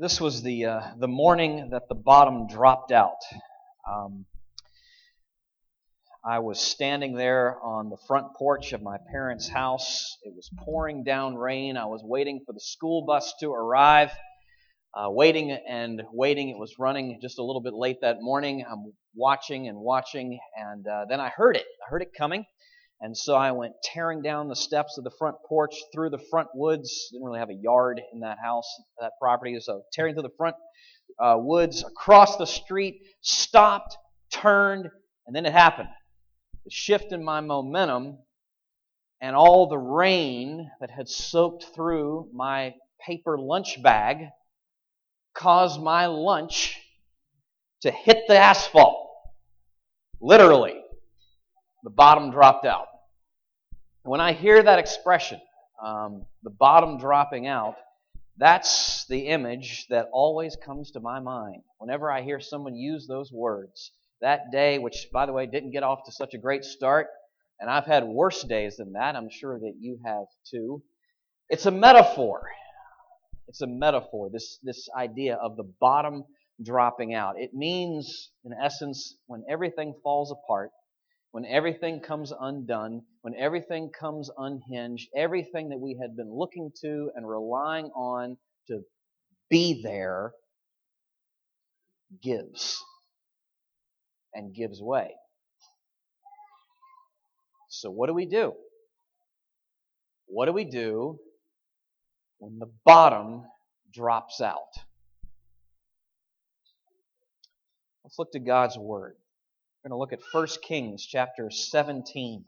this was the uh, the morning that the bottom dropped out. Um, I was standing there on the front porch of my parents' house. It was pouring down rain. I was waiting for the school bus to arrive. Uh, waiting and waiting. It was running just a little bit late that morning. I'm watching and watching, and uh, then I heard it. I heard it coming. And so I went tearing down the steps of the front porch through the front woods. Didn't really have a yard in that house, that property. So tearing through the front uh, woods, across the street, stopped, turned, and then it happened. The shift in my momentum and all the rain that had soaked through my paper lunch bag caused my lunch to hit the asphalt. Literally the bottom dropped out. When I hear that expression, um, the bottom dropping out, that's the image that always comes to my mind whenever I hear someone use those words. That day, which, by the way, didn't get off to such a great start, and I've had worse days than that. I'm sure that you have too. It's a metaphor. It's a metaphor, this, this idea of the bottom dropping out. It means, in essence, when everything falls apart, when everything comes undone, when everything comes unhinged, everything that we had been looking to and relying on to be there gives and gives way. So, what do we do? What do we do when the bottom drops out? Let's look to God's Word. We're going to look at 1 Kings chapter 17.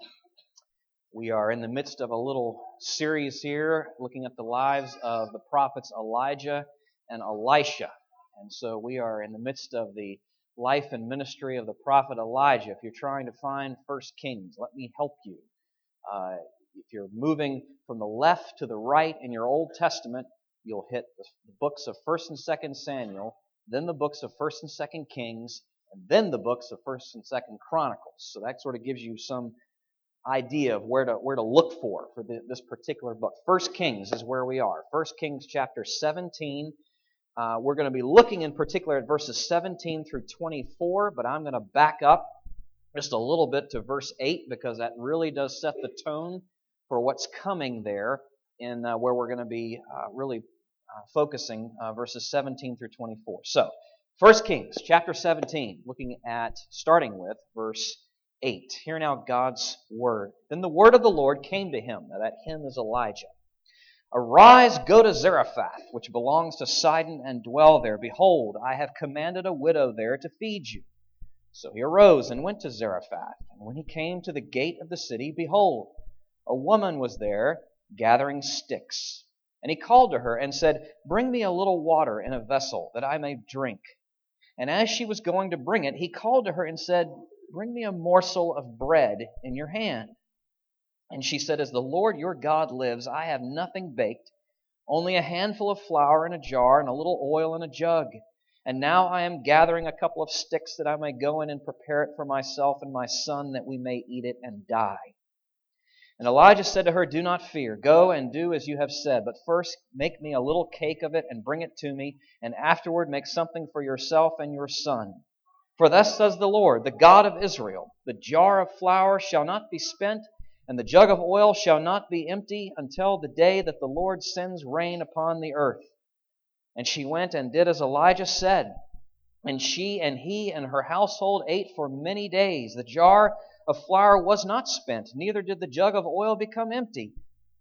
We are in the midst of a little series here looking at the lives of the prophets Elijah and Elisha. And so we are in the midst of the life and ministry of the prophet Elijah. If you're trying to find 1 Kings, let me help you. Uh, if you're moving from the left to the right in your Old Testament, you'll hit the books of 1st and 2nd Samuel, then the books of 1st and 2nd Kings, and then the books of First and Second Chronicles. So that sort of gives you some idea of where to where to look for for the, this particular book. First Kings is where we are. First Kings chapter 17. Uh, we're going to be looking in particular at verses 17 through 24, but I'm going to back up just a little bit to verse 8 because that really does set the tone for what's coming there in uh, where we're going to be uh, really uh, focusing uh, verses 17 through 24. So, 1 Kings chapter 17, looking at, starting with verse 8. Hear now God's word. Then the word of the Lord came to him. Now that him is Elijah. Arise, go to Zarephath, which belongs to Sidon, and dwell there. Behold, I have commanded a widow there to feed you. So he arose and went to Zarephath. And when he came to the gate of the city, behold, a woman was there gathering sticks. And he called to her and said, Bring me a little water in a vessel, that I may drink. And as she was going to bring it, he called to her and said, Bring me a morsel of bread in your hand. And she said, As the Lord your God lives, I have nothing baked, only a handful of flour in a jar and a little oil in a jug. And now I am gathering a couple of sticks that I may go in and prepare it for myself and my son, that we may eat it and die. And Elijah said to her, Do not fear. Go and do as you have said. But first make me a little cake of it and bring it to me, and afterward make something for yourself and your son. For thus says the Lord, the God of Israel The jar of flour shall not be spent, and the jug of oil shall not be empty until the day that the Lord sends rain upon the earth. And she went and did as Elijah said. And she and he and her household ate for many days. The jar of flour was not spent, neither did the jug of oil become empty,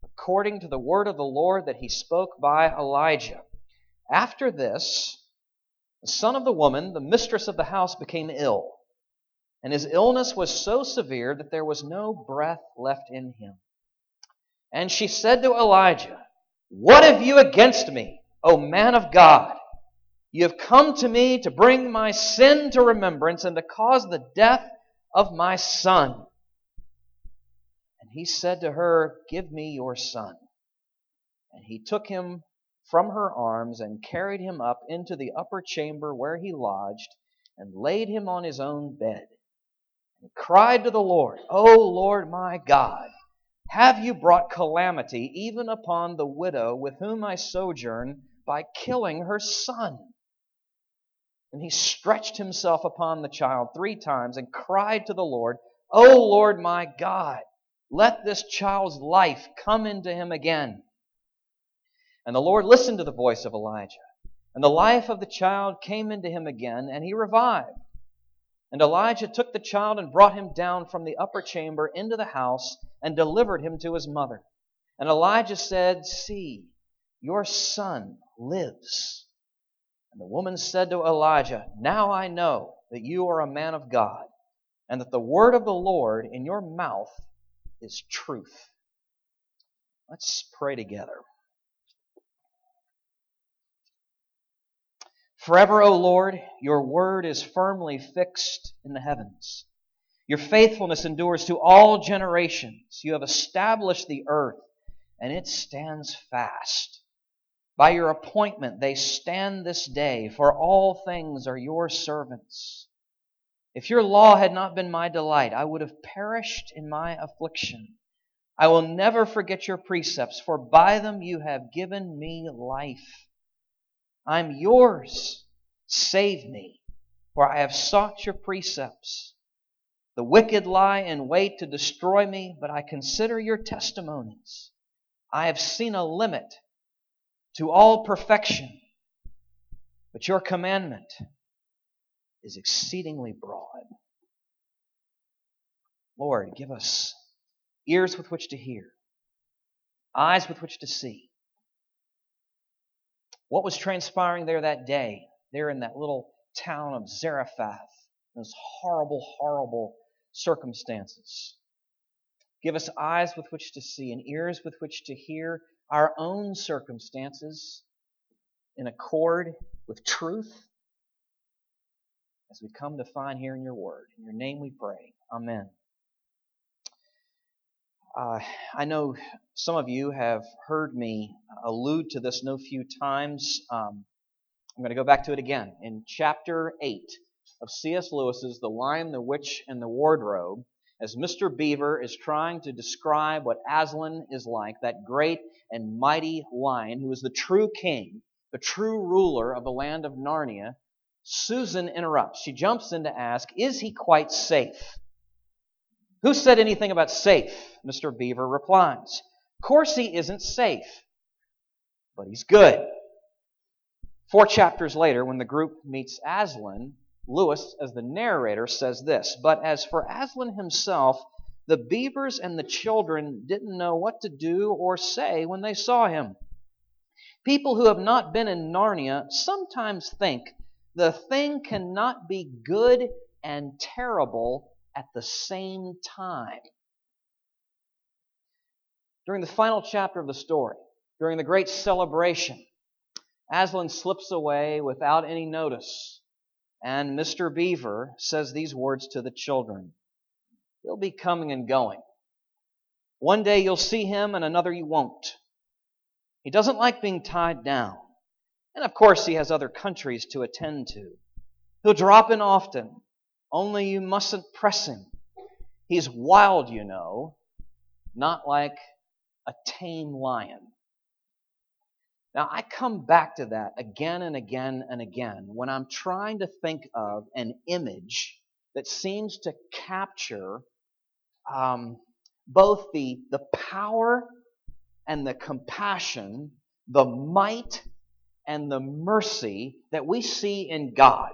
according to the word of the Lord that he spoke by Elijah. After this, the son of the woman, the mistress of the house, became ill, and his illness was so severe that there was no breath left in him. And she said to Elijah, What have you against me, O man of God? You have come to me to bring my sin to remembrance and to cause the death of my son. And he said to her, Give me your son. And he took him from her arms and carried him up into the upper chamber where he lodged and laid him on his own bed. And he cried to the Lord, O Lord my God, have you brought calamity even upon the widow with whom I sojourn by killing her son. And he stretched himself upon the child three times and cried to the Lord, O Lord my God, let this child's life come into him again. And the Lord listened to the voice of Elijah. And the life of the child came into him again, and he revived. And Elijah took the child and brought him down from the upper chamber into the house and delivered him to his mother. And Elijah said, See, your son lives. And the woman said to Elijah, Now I know that you are a man of God, and that the word of the Lord in your mouth is truth. Let's pray together. Forever, O Lord, your word is firmly fixed in the heavens. Your faithfulness endures to all generations. You have established the earth, and it stands fast. By your appointment, they stand this day, for all things are your servants. If your law had not been my delight, I would have perished in my affliction. I will never forget your precepts, for by them you have given me life. I'm yours. Save me, for I have sought your precepts. The wicked lie in wait to destroy me, but I consider your testimonies. I have seen a limit to all perfection, but your commandment is exceedingly broad. Lord, give us ears with which to hear, eyes with which to see, what was transpiring there that day, there in that little town of Zarephath, those horrible, horrible circumstances. Give us eyes with which to see and ears with which to hear our own circumstances in accord with truth as we come to find here in your word. In your name we pray. Amen. Uh, I know some of you have heard me allude to this no few times. Um, I'm going to go back to it again. In chapter 8 of C.S. Lewis's The Lion, the Witch, and the Wardrobe, as Mr. Beaver is trying to describe what Aslan is like, that great and mighty lion who is the true king, the true ruler of the land of Narnia, Susan interrupts. She jumps in to ask, Is he quite safe? Who said anything about safe? Mr. Beaver replies. Of course he isn't safe, but he's good. Four chapters later, when the group meets Aslan, Lewis, as the narrator, says this But as for Aslan himself, the beavers and the children didn't know what to do or say when they saw him. People who have not been in Narnia sometimes think the thing cannot be good and terrible at the same time. During the final chapter of the story, during the great celebration, Aslan slips away without any notice, and Mr. Beaver says these words to the children He'll be coming and going. One day you'll see him, and another you won't. He doesn't like being tied down. And of course, he has other countries to attend to. He'll drop in often, only you mustn't press him. He's wild, you know, not like a tame lion. Now, I come back to that again and again and again when I'm trying to think of an image that seems to capture um, both the, the power and the compassion, the might and the mercy that we see in God.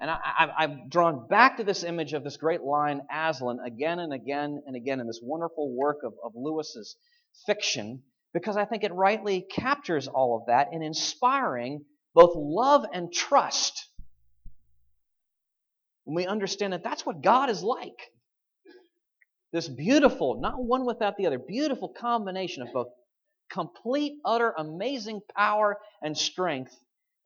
And I, have drawn back to this image of this great lion, Aslan, again and again and again in this wonderful work of, of Lewis's fiction, because I think it rightly captures all of that in inspiring both love and trust. When we understand that that's what God is like. This beautiful, not one without the other, beautiful combination of both complete, utter, amazing power and strength,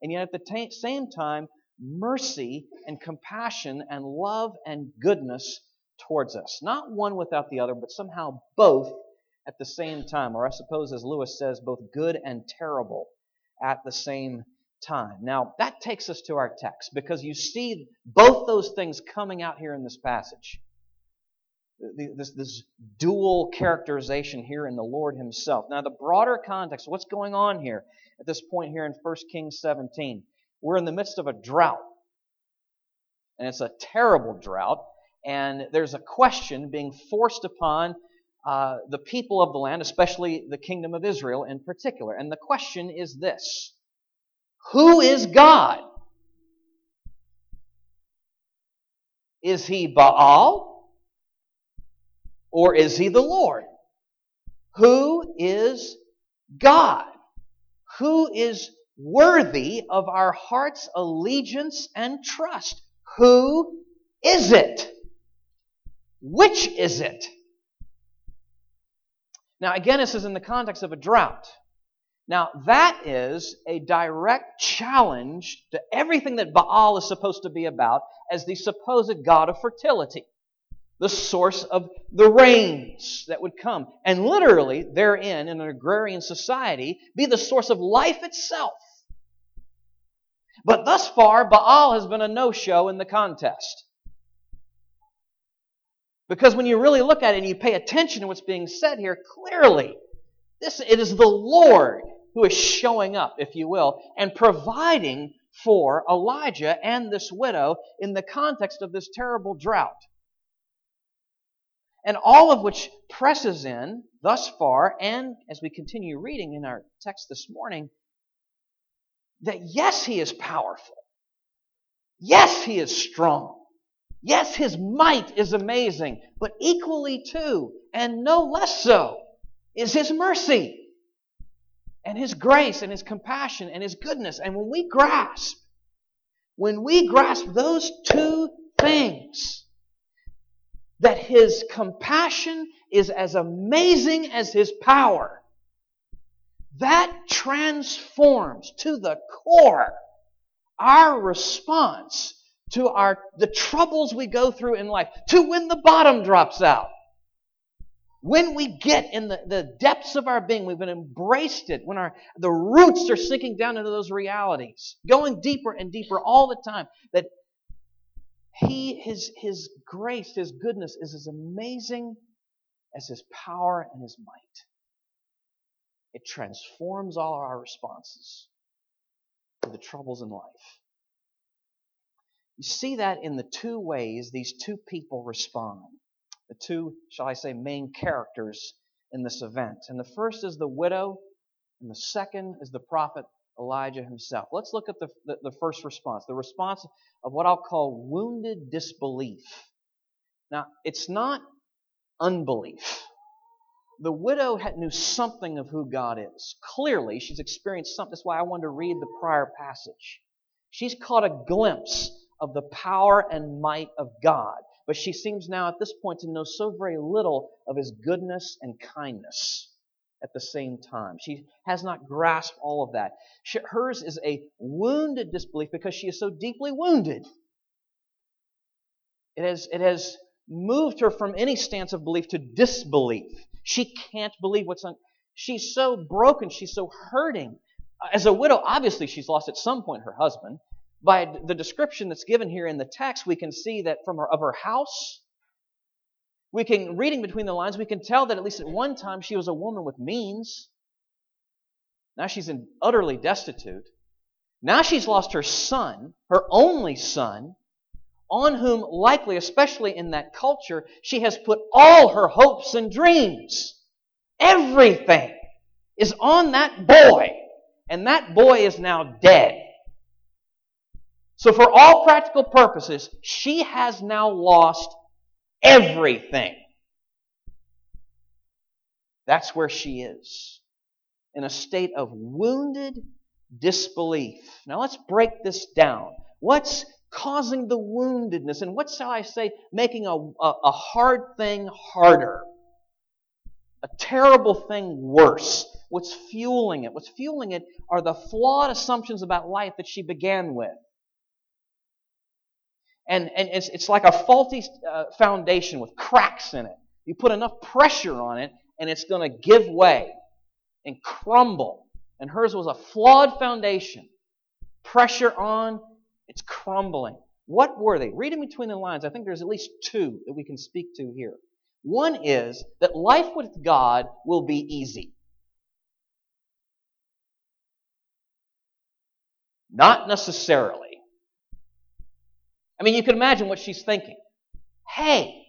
and yet at the t- same time, mercy and compassion and love and goodness towards us. Not one without the other, but somehow both at the same time. Or I suppose, as Lewis says, both good and terrible at the same time. Now, that takes us to our text because you see both those things coming out here in this passage. this, this dual characterization here in the Lord Himself. Now, the broader context, what's going on here at this point here in 1 Kings 17? We're in the midst of a drought. And it's a terrible drought. And there's a question being forced upon uh, the people of the land, especially the kingdom of Israel in particular. And the question is this Who is God? Is he Baal? Or is he the Lord? Who is God? Who is worthy of our heart's allegiance and trust? Who is it? Which is it? Now, again, this is in the context of a drought. Now, that is a direct challenge to everything that Baal is supposed to be about as the supposed god of fertility, the source of the rains that would come, and literally, therein, in an agrarian society, be the source of life itself. But thus far, Baal has been a no show in the contest. Because when you really look at it and you pay attention to what's being said here, clearly, this, it is the Lord who is showing up, if you will, and providing for Elijah and this widow in the context of this terrible drought. And all of which presses in thus far, and as we continue reading in our text this morning, that yes, he is powerful. Yes, he is strong. Yes, his might is amazing, but equally too, and no less so, is his mercy and his grace and his compassion and his goodness. And when we grasp, when we grasp those two things, that his compassion is as amazing as his power, that transforms to the core our response to our, the troubles we go through in life, to when the bottom drops out. When we get in the, the depths of our being, we've been embraced it, when our, the roots are sinking down into those realities, going deeper and deeper all the time, that He, His, His grace, His goodness is as amazing as His power and His might. It transforms all our responses to the troubles in life. You see that in the two ways these two people respond. The two, shall I say, main characters in this event. And the first is the widow, and the second is the prophet Elijah himself. Let's look at the, the, the first response the response of what I'll call wounded disbelief. Now, it's not unbelief. The widow had, knew something of who God is. Clearly, she's experienced something. That's why I wanted to read the prior passage. She's caught a glimpse of the power and might of God. But she seems now at this point to know so very little of his goodness and kindness at the same time. She has not grasped all of that. She, hers is a wounded disbelief because she is so deeply wounded. It has, it has moved her from any stance of belief to disbelief. She can't believe what's on. She's so broken. She's so hurting. As a widow, obviously she's lost at some point her husband by the description that's given here in the text, we can see that from her, of her house, we can, reading between the lines, we can tell that at least at one time she was a woman with means. Now she's in, utterly destitute. Now she's lost her son, her only son, on whom, likely, especially in that culture, she has put all her hopes and dreams. Everything is on that boy. And that boy is now dead. So, for all practical purposes, she has now lost everything. That's where she is, in a state of wounded disbelief. Now, let's break this down. What's causing the woundedness? And what shall I say, making a, a, a hard thing harder? A terrible thing worse? What's fueling it? What's fueling it are the flawed assumptions about life that she began with. And, and it's, it's like a faulty uh, foundation with cracks in it. You put enough pressure on it, and it's going to give way and crumble. And hers was a flawed foundation. Pressure on, it's crumbling. What were they? Read in between the lines. I think there's at least two that we can speak to here. One is that life with God will be easy. Not necessarily. I mean, you can imagine what she's thinking. Hey,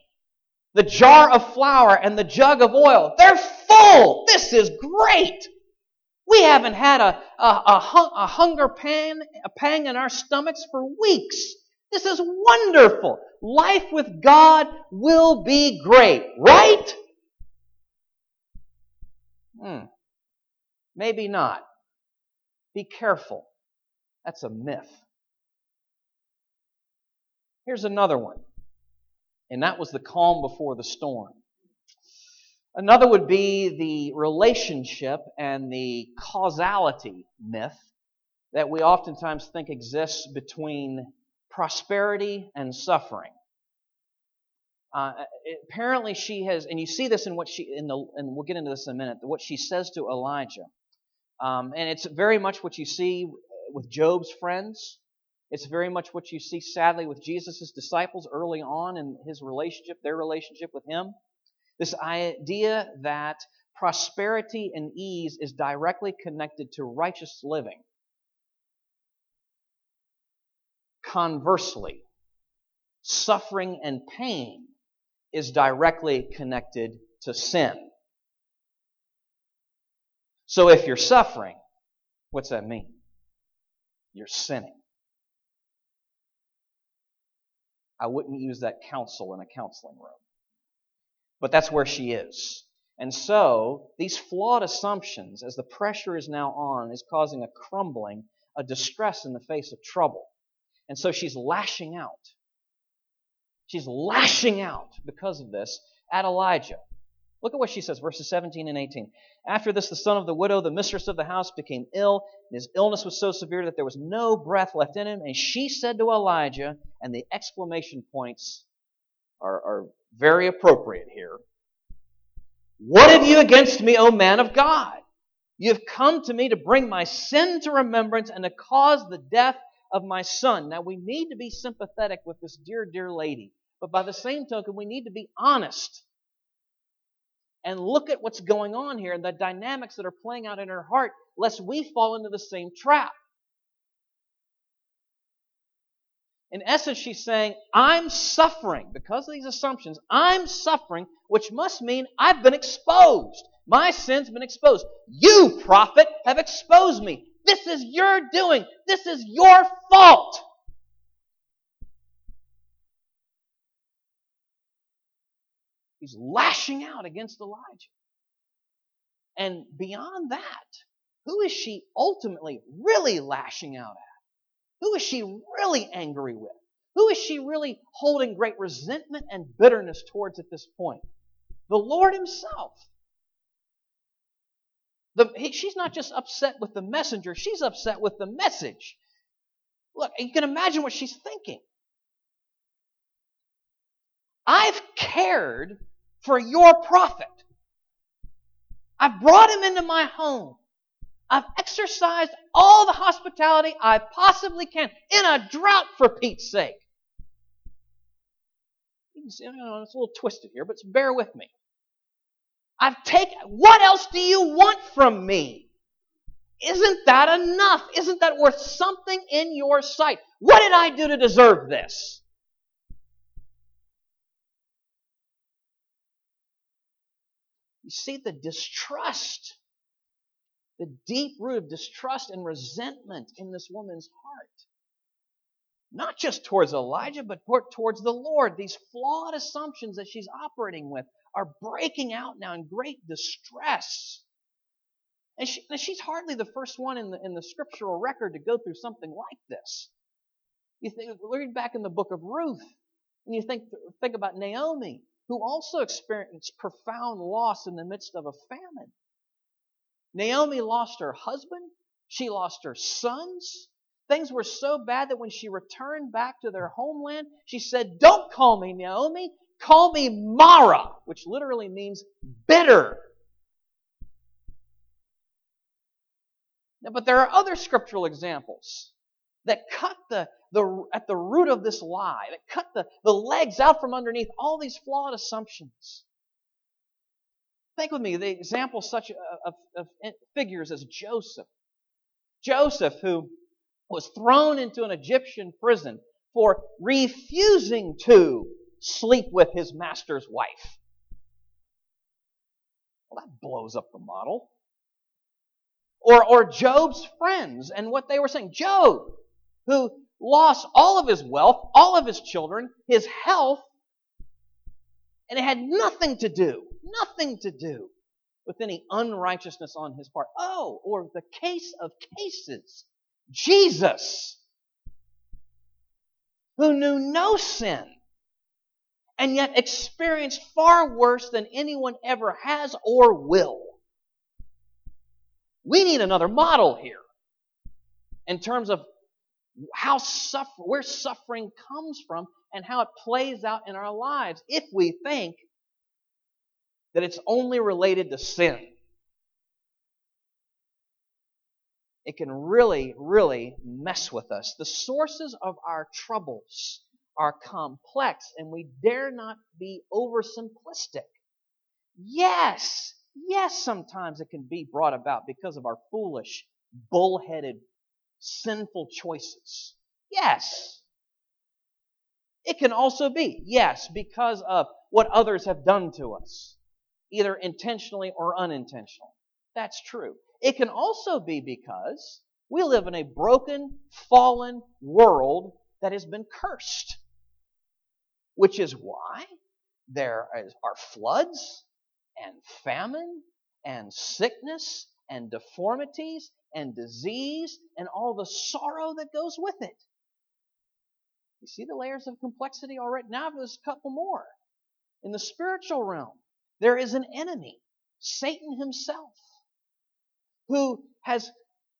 the jar of flour and the jug of oil, they're full. This is great. We haven't had a, a, a, a hunger pan, a pang in our stomachs for weeks. This is wonderful. Life with God will be great, right? Hmm. Maybe not. Be careful. That's a myth. Here's another one. And that was the calm before the storm. Another would be the relationship and the causality myth that we oftentimes think exists between prosperity and suffering. Uh, apparently, she has, and you see this in what she, in the, and we'll get into this in a minute, what she says to Elijah. Um, and it's very much what you see with Job's friends. It's very much what you see, sadly, with Jesus' disciples early on in his relationship, their relationship with him. This idea that prosperity and ease is directly connected to righteous living. Conversely, suffering and pain is directly connected to sin. So if you're suffering, what's that mean? You're sinning. I wouldn't use that counsel in a counseling room. But that's where she is. And so, these flawed assumptions, as the pressure is now on, is causing a crumbling, a distress in the face of trouble. And so she's lashing out. She's lashing out because of this at Elijah. Look at what she says, verses 17 and 18. After this, the son of the widow, the mistress of the house, became ill, and his illness was so severe that there was no breath left in him. And she said to Elijah, and the exclamation points are, are very appropriate here. What have you against me, O man of God? You have come to me to bring my sin to remembrance and to cause the death of my son. Now, we need to be sympathetic with this dear, dear lady. But by the same token, we need to be honest and look at what's going on here and the dynamics that are playing out in her heart, lest we fall into the same trap. In essence, she's saying, I'm suffering because of these assumptions. I'm suffering, which must mean I've been exposed. My sin's been exposed. You, prophet, have exposed me. This is your doing. This is your fault. He's lashing out against Elijah. And beyond that, who is she ultimately really lashing out at? Who is she really angry with? Who is she really holding great resentment and bitterness towards at this point? The Lord Himself. The, he, she's not just upset with the messenger, she's upset with the message. Look, you can imagine what she's thinking. I've cared for your prophet. I've brought him into my home. I've exercised all the hospitality I possibly can in a drought for Pete's sake. You can see, know, it's a little twisted here, but bear with me. I've taken, what else do you want from me? Isn't that enough? Isn't that worth something in your sight? What did I do to deserve this? You see the distrust, the deep root of distrust and resentment in this woman's heart. Not just towards Elijah, but towards the Lord. These flawed assumptions that she's operating with are breaking out now in great distress. And, she, and she's hardly the first one in the, in the scriptural record to go through something like this. You think, read back in the book of Ruth, and you think, think about Naomi who also experienced profound loss in the midst of a famine. Naomi lost her husband. She lost her sons. Things were so bad that when she returned back to their homeland, she said, Don't call me Naomi, call me Mara, which literally means bitter. Now, but there are other scriptural examples that cut the, the, at the root of this lie, that cut the, the legs out from underneath all these flawed assumptions. Think with me the example such uh, of, of, of figures as Joseph. Joseph, who was thrown into an Egyptian prison for refusing to sleep with his master's wife. Well, that blows up the model. Or, or Job's friends and what they were saying. Job, who lost all of his wealth, all of his children, his health, and it had nothing to do, nothing to do with any unrighteousness on his part. Oh, or the case of cases, Jesus, who knew no sin and yet experienced far worse than anyone ever has or will. We need another model here in terms of how suffer, where suffering comes from and how it plays out in our lives if we think that it's only related to sin. It can really, really mess with us. The sources of our troubles are complex and we dare not be oversimplistic. Yes, yes, sometimes it can be brought about because of our foolish, bullheaded, sinful choices. Yes. It can also be, yes, because of what others have done to us, either intentionally or unintentionally. That's true. It can also be because we live in a broken, fallen world that has been cursed which is why there are floods and famine and sickness and deformities and disease and all the sorrow that goes with it. You see the layers of complexity already? Now there's a couple more. In the spiritual realm, there is an enemy, Satan himself, who has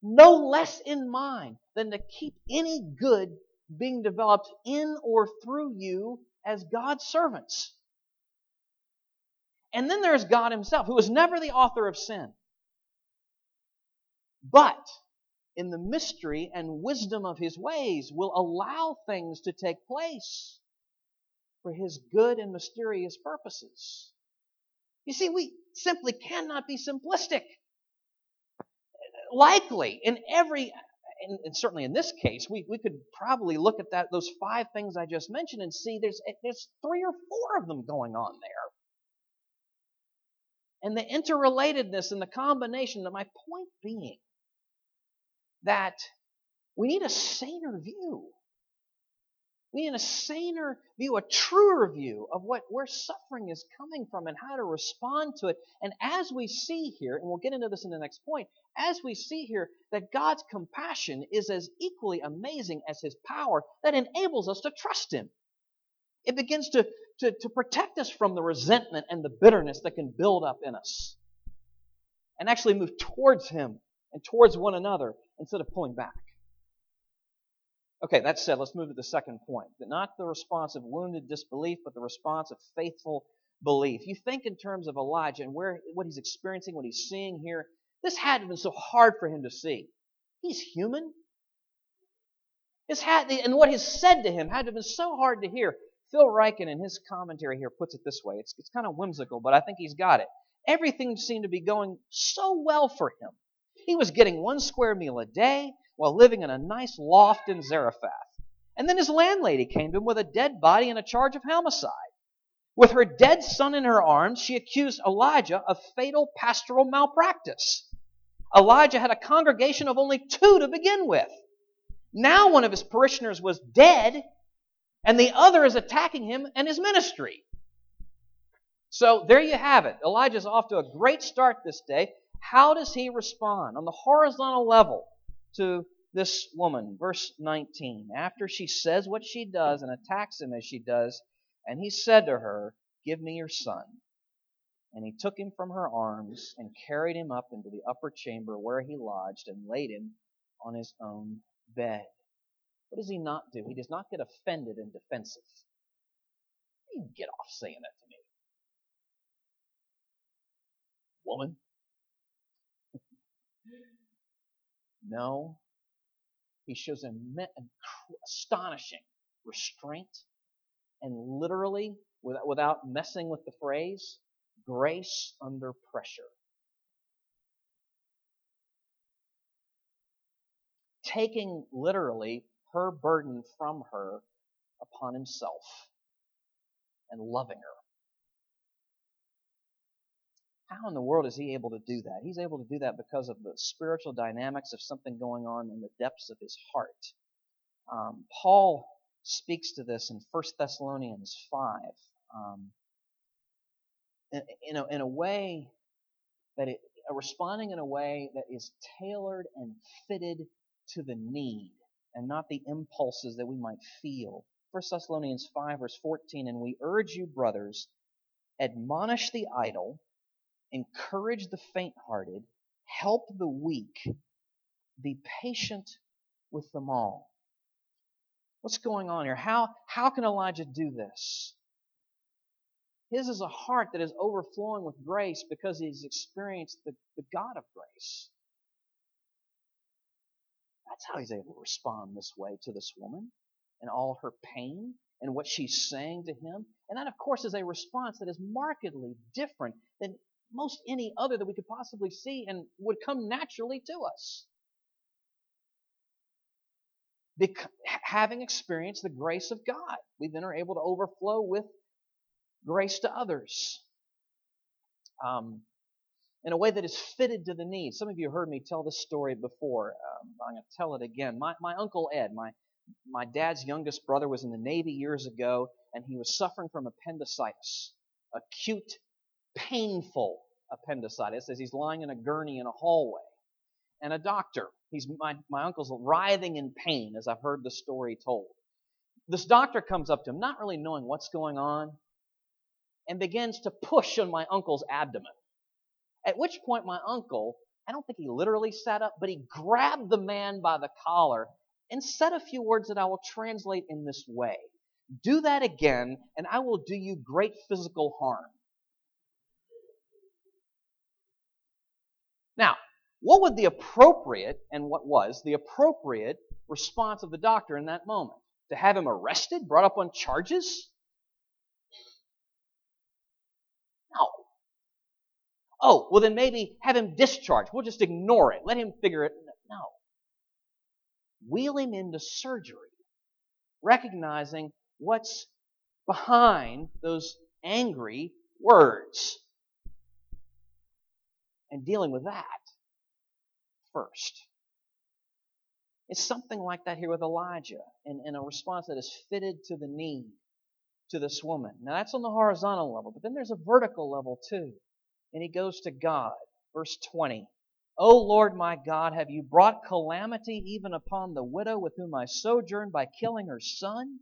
no less in mind than to keep any good being developed in or through you as God's servants. And then there's God Himself, who is never the author of sin. But in the mystery and wisdom of His ways will allow things to take place for His good and mysterious purposes. You see, we simply cannot be simplistic. Likely, in every and, and certainly in this case, we, we could probably look at that those five things I just mentioned and see there's there's three or four of them going on there. And the interrelatedness and the combination, of my point being that we need a saner view we need a saner view, a truer view of what where suffering is coming from and how to respond to it. And as we see here, and we'll get into this in the next point, as we see here that God's compassion is as equally amazing as his power that enables us to trust him. It begins to, to, to protect us from the resentment and the bitterness that can build up in us. And actually move towards him and towards one another instead of pulling back. Okay, that said, let's move to the second point. Not the response of wounded disbelief, but the response of faithful belief. You think in terms of Elijah and where what he's experiencing, what he's seeing here. This hadn't been so hard for him to see. He's human. His had, and what is said to him had to have been so hard to hear. Phil Ryken in his commentary here puts it this way. It's, it's kind of whimsical, but I think he's got it. Everything seemed to be going so well for him. He was getting one square meal a day while living in a nice loft in Zarephath. And then his landlady came to him with a dead body and a charge of homicide. With her dead son in her arms, she accused Elijah of fatal pastoral malpractice. Elijah had a congregation of only two to begin with. Now one of his parishioners was dead, and the other is attacking him and his ministry. So there you have it. Elijah's off to a great start this day. How does he respond? On the horizontal level, to this woman. Verse 19. After she says what she does and attacks him as she does, and he said to her, Give me your son. And he took him from her arms and carried him up into the upper chamber where he lodged and laid him on his own bed. What does he not do? He does not get offended and defensive. You get off saying that to me. Woman, No. He shows an astonishing restraint and literally, without messing with the phrase, grace under pressure. Taking literally her burden from her upon himself and loving her. How in the world is he able to do that? He's able to do that because of the spiritual dynamics of something going on in the depths of his heart. Um, Paul speaks to this in 1 Thessalonians 5 um, in, a, in a way that it, responding in a way that is tailored and fitted to the need and not the impulses that we might feel. 1 Thessalonians 5, verse 14, and we urge you, brothers, admonish the idle encourage the faint hearted, help the weak, be patient with them all. What's going on here? How, how can Elijah do this? His is a heart that is overflowing with grace because he's experienced the, the God of grace. That's how he's able to respond this way to this woman and all her pain and what she's saying to him. And that, of course, is a response that is markedly different than most any other that we could possibly see and would come naturally to us. having experienced the grace of God, we then are able to overflow with grace to others um, in a way that is fitted to the need. Some of you heard me tell this story before. Um, I'm going to tell it again. My, my uncle Ed, my my dad's youngest brother, was in the Navy years ago, and he was suffering from appendicitis, acute painful appendicitis as he's lying in a gurney in a hallway. And a doctor, he's my, my uncle's writhing in pain as I've heard the story told. This doctor comes up to him, not really knowing what's going on, and begins to push on my uncle's abdomen. At which point, my uncle, I don't think he literally sat up, but he grabbed the man by the collar and said a few words that I will translate in this way Do that again, and I will do you great physical harm. Now, what would the appropriate, and what was the appropriate response of the doctor in that moment? To have him arrested, brought up on charges? No. Oh, well then maybe have him discharged. We'll just ignore it. Let him figure it. No. Wheel him into surgery, recognizing what's behind those angry words and dealing with that first. It's something like that here with Elijah in, in a response that is fitted to the need to this woman. Now that's on the horizontal level, but then there's a vertical level too. And he goes to God. Verse 20. O Lord my God, have you brought calamity even upon the widow with whom I sojourned by killing her son?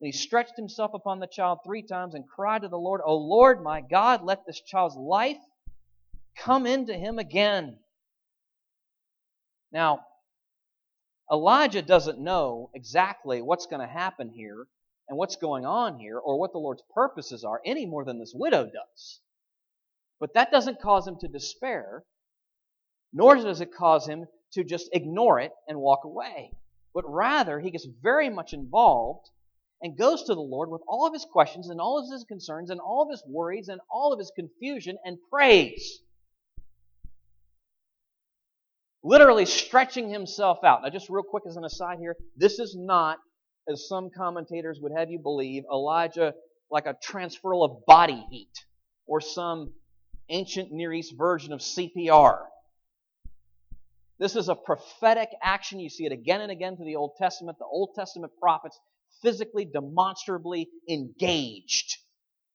And he stretched himself upon the child three times and cried to the Lord, O Lord my God, let this child's life come into him again. Now, Elijah doesn't know exactly what's going to happen here and what's going on here or what the Lord's purposes are any more than this widow does. But that doesn't cause him to despair, nor does it cause him to just ignore it and walk away. But rather, he gets very much involved and goes to the Lord with all of his questions and all of his concerns and all of his worries and all of his confusion and prays literally stretching himself out. Now, just real quick as an aside here, this is not, as some commentators would have you believe, Elijah like a transferal of body heat or some ancient Near East version of CPR. This is a prophetic action. You see it again and again through the Old Testament. The Old Testament prophets physically, demonstrably engaged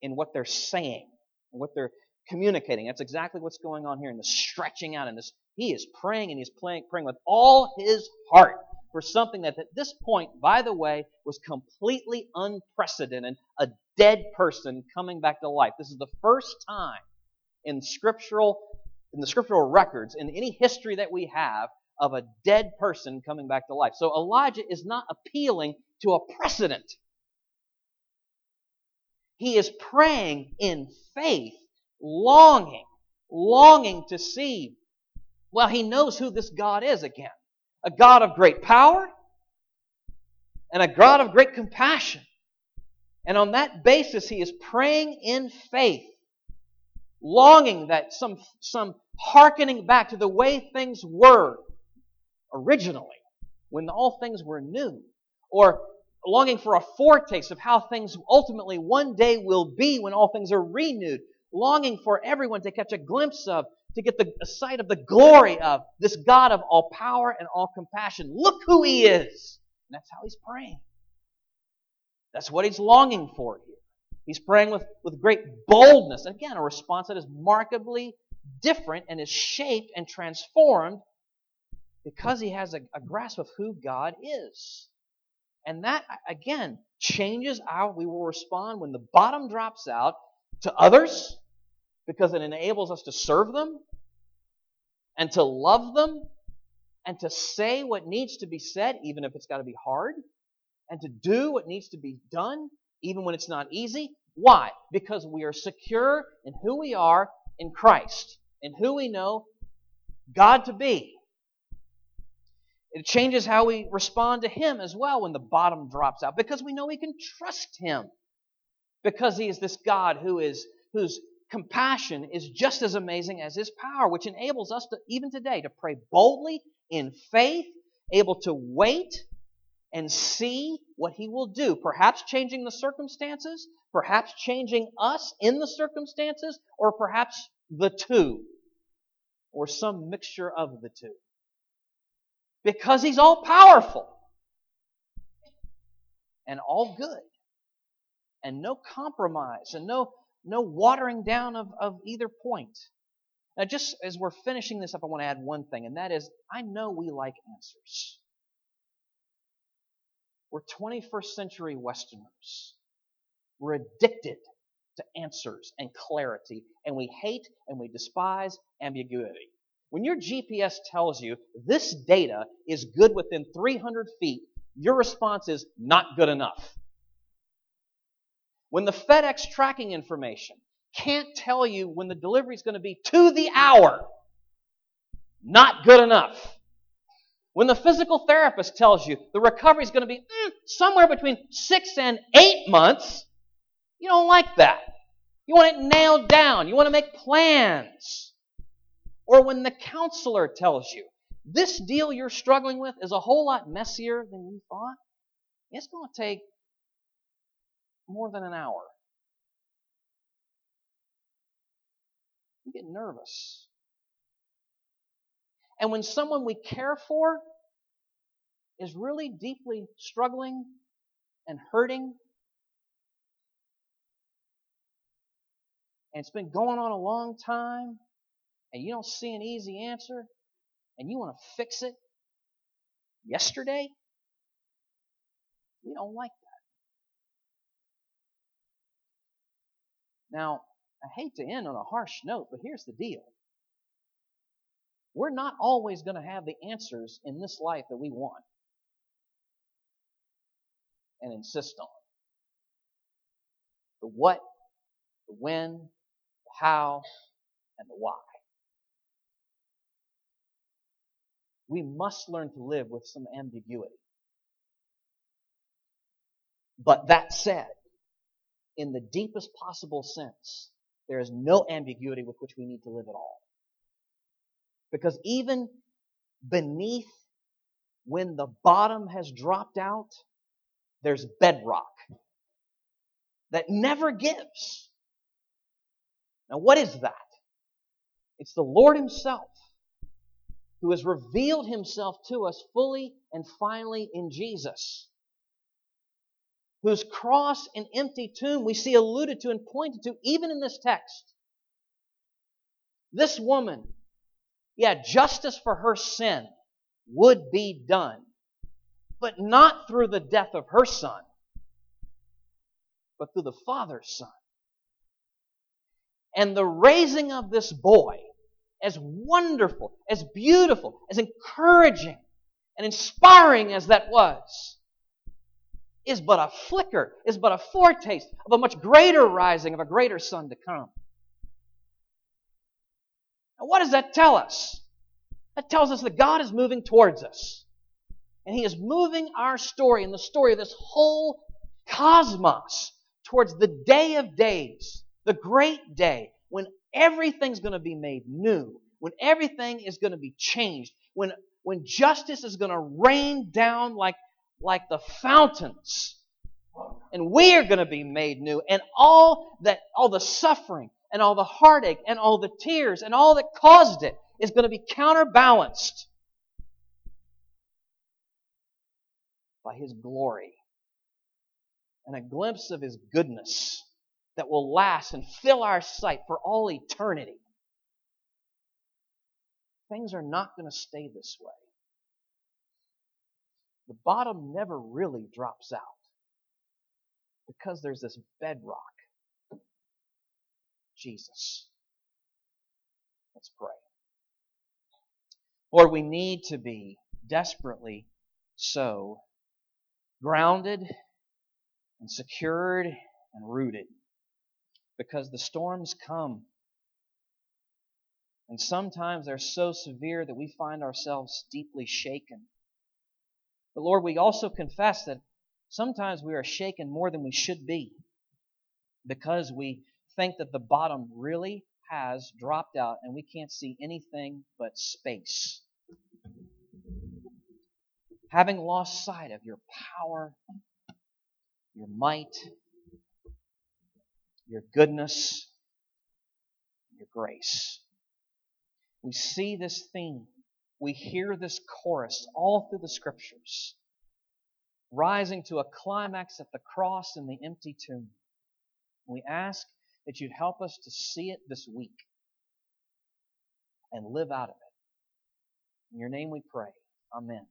in what they're saying, and what they're communicating. That's exactly what's going on here in the stretching out and this he is praying and he's praying, praying with all his heart for something that at this point, by the way, was completely unprecedented a dead person coming back to life. This is the first time in scriptural in the scriptural records in any history that we have of a dead person coming back to life. So Elijah is not appealing to a precedent. He is praying in faith, longing, longing to see well, he knows who this God is again a God of great power and a God of great compassion. And on that basis, he is praying in faith longing that some, some hearkening back to the way things were originally, when all things were new, or longing for a foretaste of how things ultimately one day will be when all things are renewed, longing for everyone to catch a glimpse of, to get the, sight of the glory of this God of all power and all compassion. Look who He is. And that's how He's praying. That's what He's longing for here. He's praying with, with great boldness. Again, a response that is markedly different and is shaped and transformed because he has a, a grasp of who God is. And that, again, changes how we will respond when the bottom drops out to others because it enables us to serve them and to love them and to say what needs to be said, even if it's got to be hard, and to do what needs to be done, even when it's not easy. Why? Because we are secure in who we are in Christ, in who we know God to be. It changes how we respond to Him as well when the bottom drops out, because we know we can trust Him. Because He is this God who is whose compassion is just as amazing as His power, which enables us to even today to pray boldly in faith, able to wait and see what he will do. Perhaps changing the circumstances, perhaps changing us in the circumstances, or perhaps the two, or some mixture of the two. Because he's all powerful and all good, and no compromise, and no, no watering down of, of either point. Now, just as we're finishing this up, I want to add one thing, and that is I know we like answers. We're 21st century Westerners. We're addicted to answers and clarity, and we hate and we despise ambiguity. When your GPS tells you this data is good within 300 feet, your response is not good enough. When the FedEx tracking information can't tell you when the delivery is going to be to the hour, not good enough. When the physical therapist tells you the recovery is going to be mm, somewhere between six and eight months, you don't like that. You want it nailed down. You want to make plans. Or when the counselor tells you this deal you're struggling with is a whole lot messier than you thought, it's going to take more than an hour. You get nervous. And when someone we care for is really deeply struggling and hurting, and it's been going on a long time, and you don't see an easy answer, and you want to fix it yesterday, we don't like that. Now, I hate to end on a harsh note, but here's the deal. We're not always going to have the answers in this life that we want and insist on. The what, the when, the how, and the why. We must learn to live with some ambiguity. But that said, in the deepest possible sense, there is no ambiguity with which we need to live at all. Because even beneath when the bottom has dropped out, there's bedrock that never gives. Now, what is that? It's the Lord Himself who has revealed Himself to us fully and finally in Jesus. Whose cross and empty tomb we see alluded to and pointed to even in this text. This woman yeah, justice for her sin would be done, but not through the death of her son, but through the Father's son. And the raising of this boy, as wonderful, as beautiful, as encouraging, and inspiring as that was, is but a flicker, is but a foretaste of a much greater rising of a greater sun to come. Now, what does that tell us? That tells us that God is moving towards us. And He is moving our story and the story of this whole cosmos towards the day of days, the great day, when everything's going to be made new, when everything is going to be changed, when, when justice is going to rain down like, like the fountains, and we are going to be made new, and all that, all the suffering, and all the heartache, and all the tears, and all that caused it is going to be counterbalanced by His glory and a glimpse of His goodness that will last and fill our sight for all eternity. Things are not going to stay this way. The bottom never really drops out because there's this bedrock Jesus. Let's pray. Lord, we need to be desperately so grounded and secured and rooted because the storms come. And sometimes they're so severe that we find ourselves deeply shaken. But Lord, we also confess that sometimes we are shaken more than we should be because we think that the bottom really has dropped out and we can't see anything but space. Having lost sight of your power, your might, your goodness, your grace. We see this theme. We hear this chorus all through the scriptures, rising to a climax at the cross and the empty tomb. We ask that you'd help us to see it this week and live out of it. In your name we pray. Amen.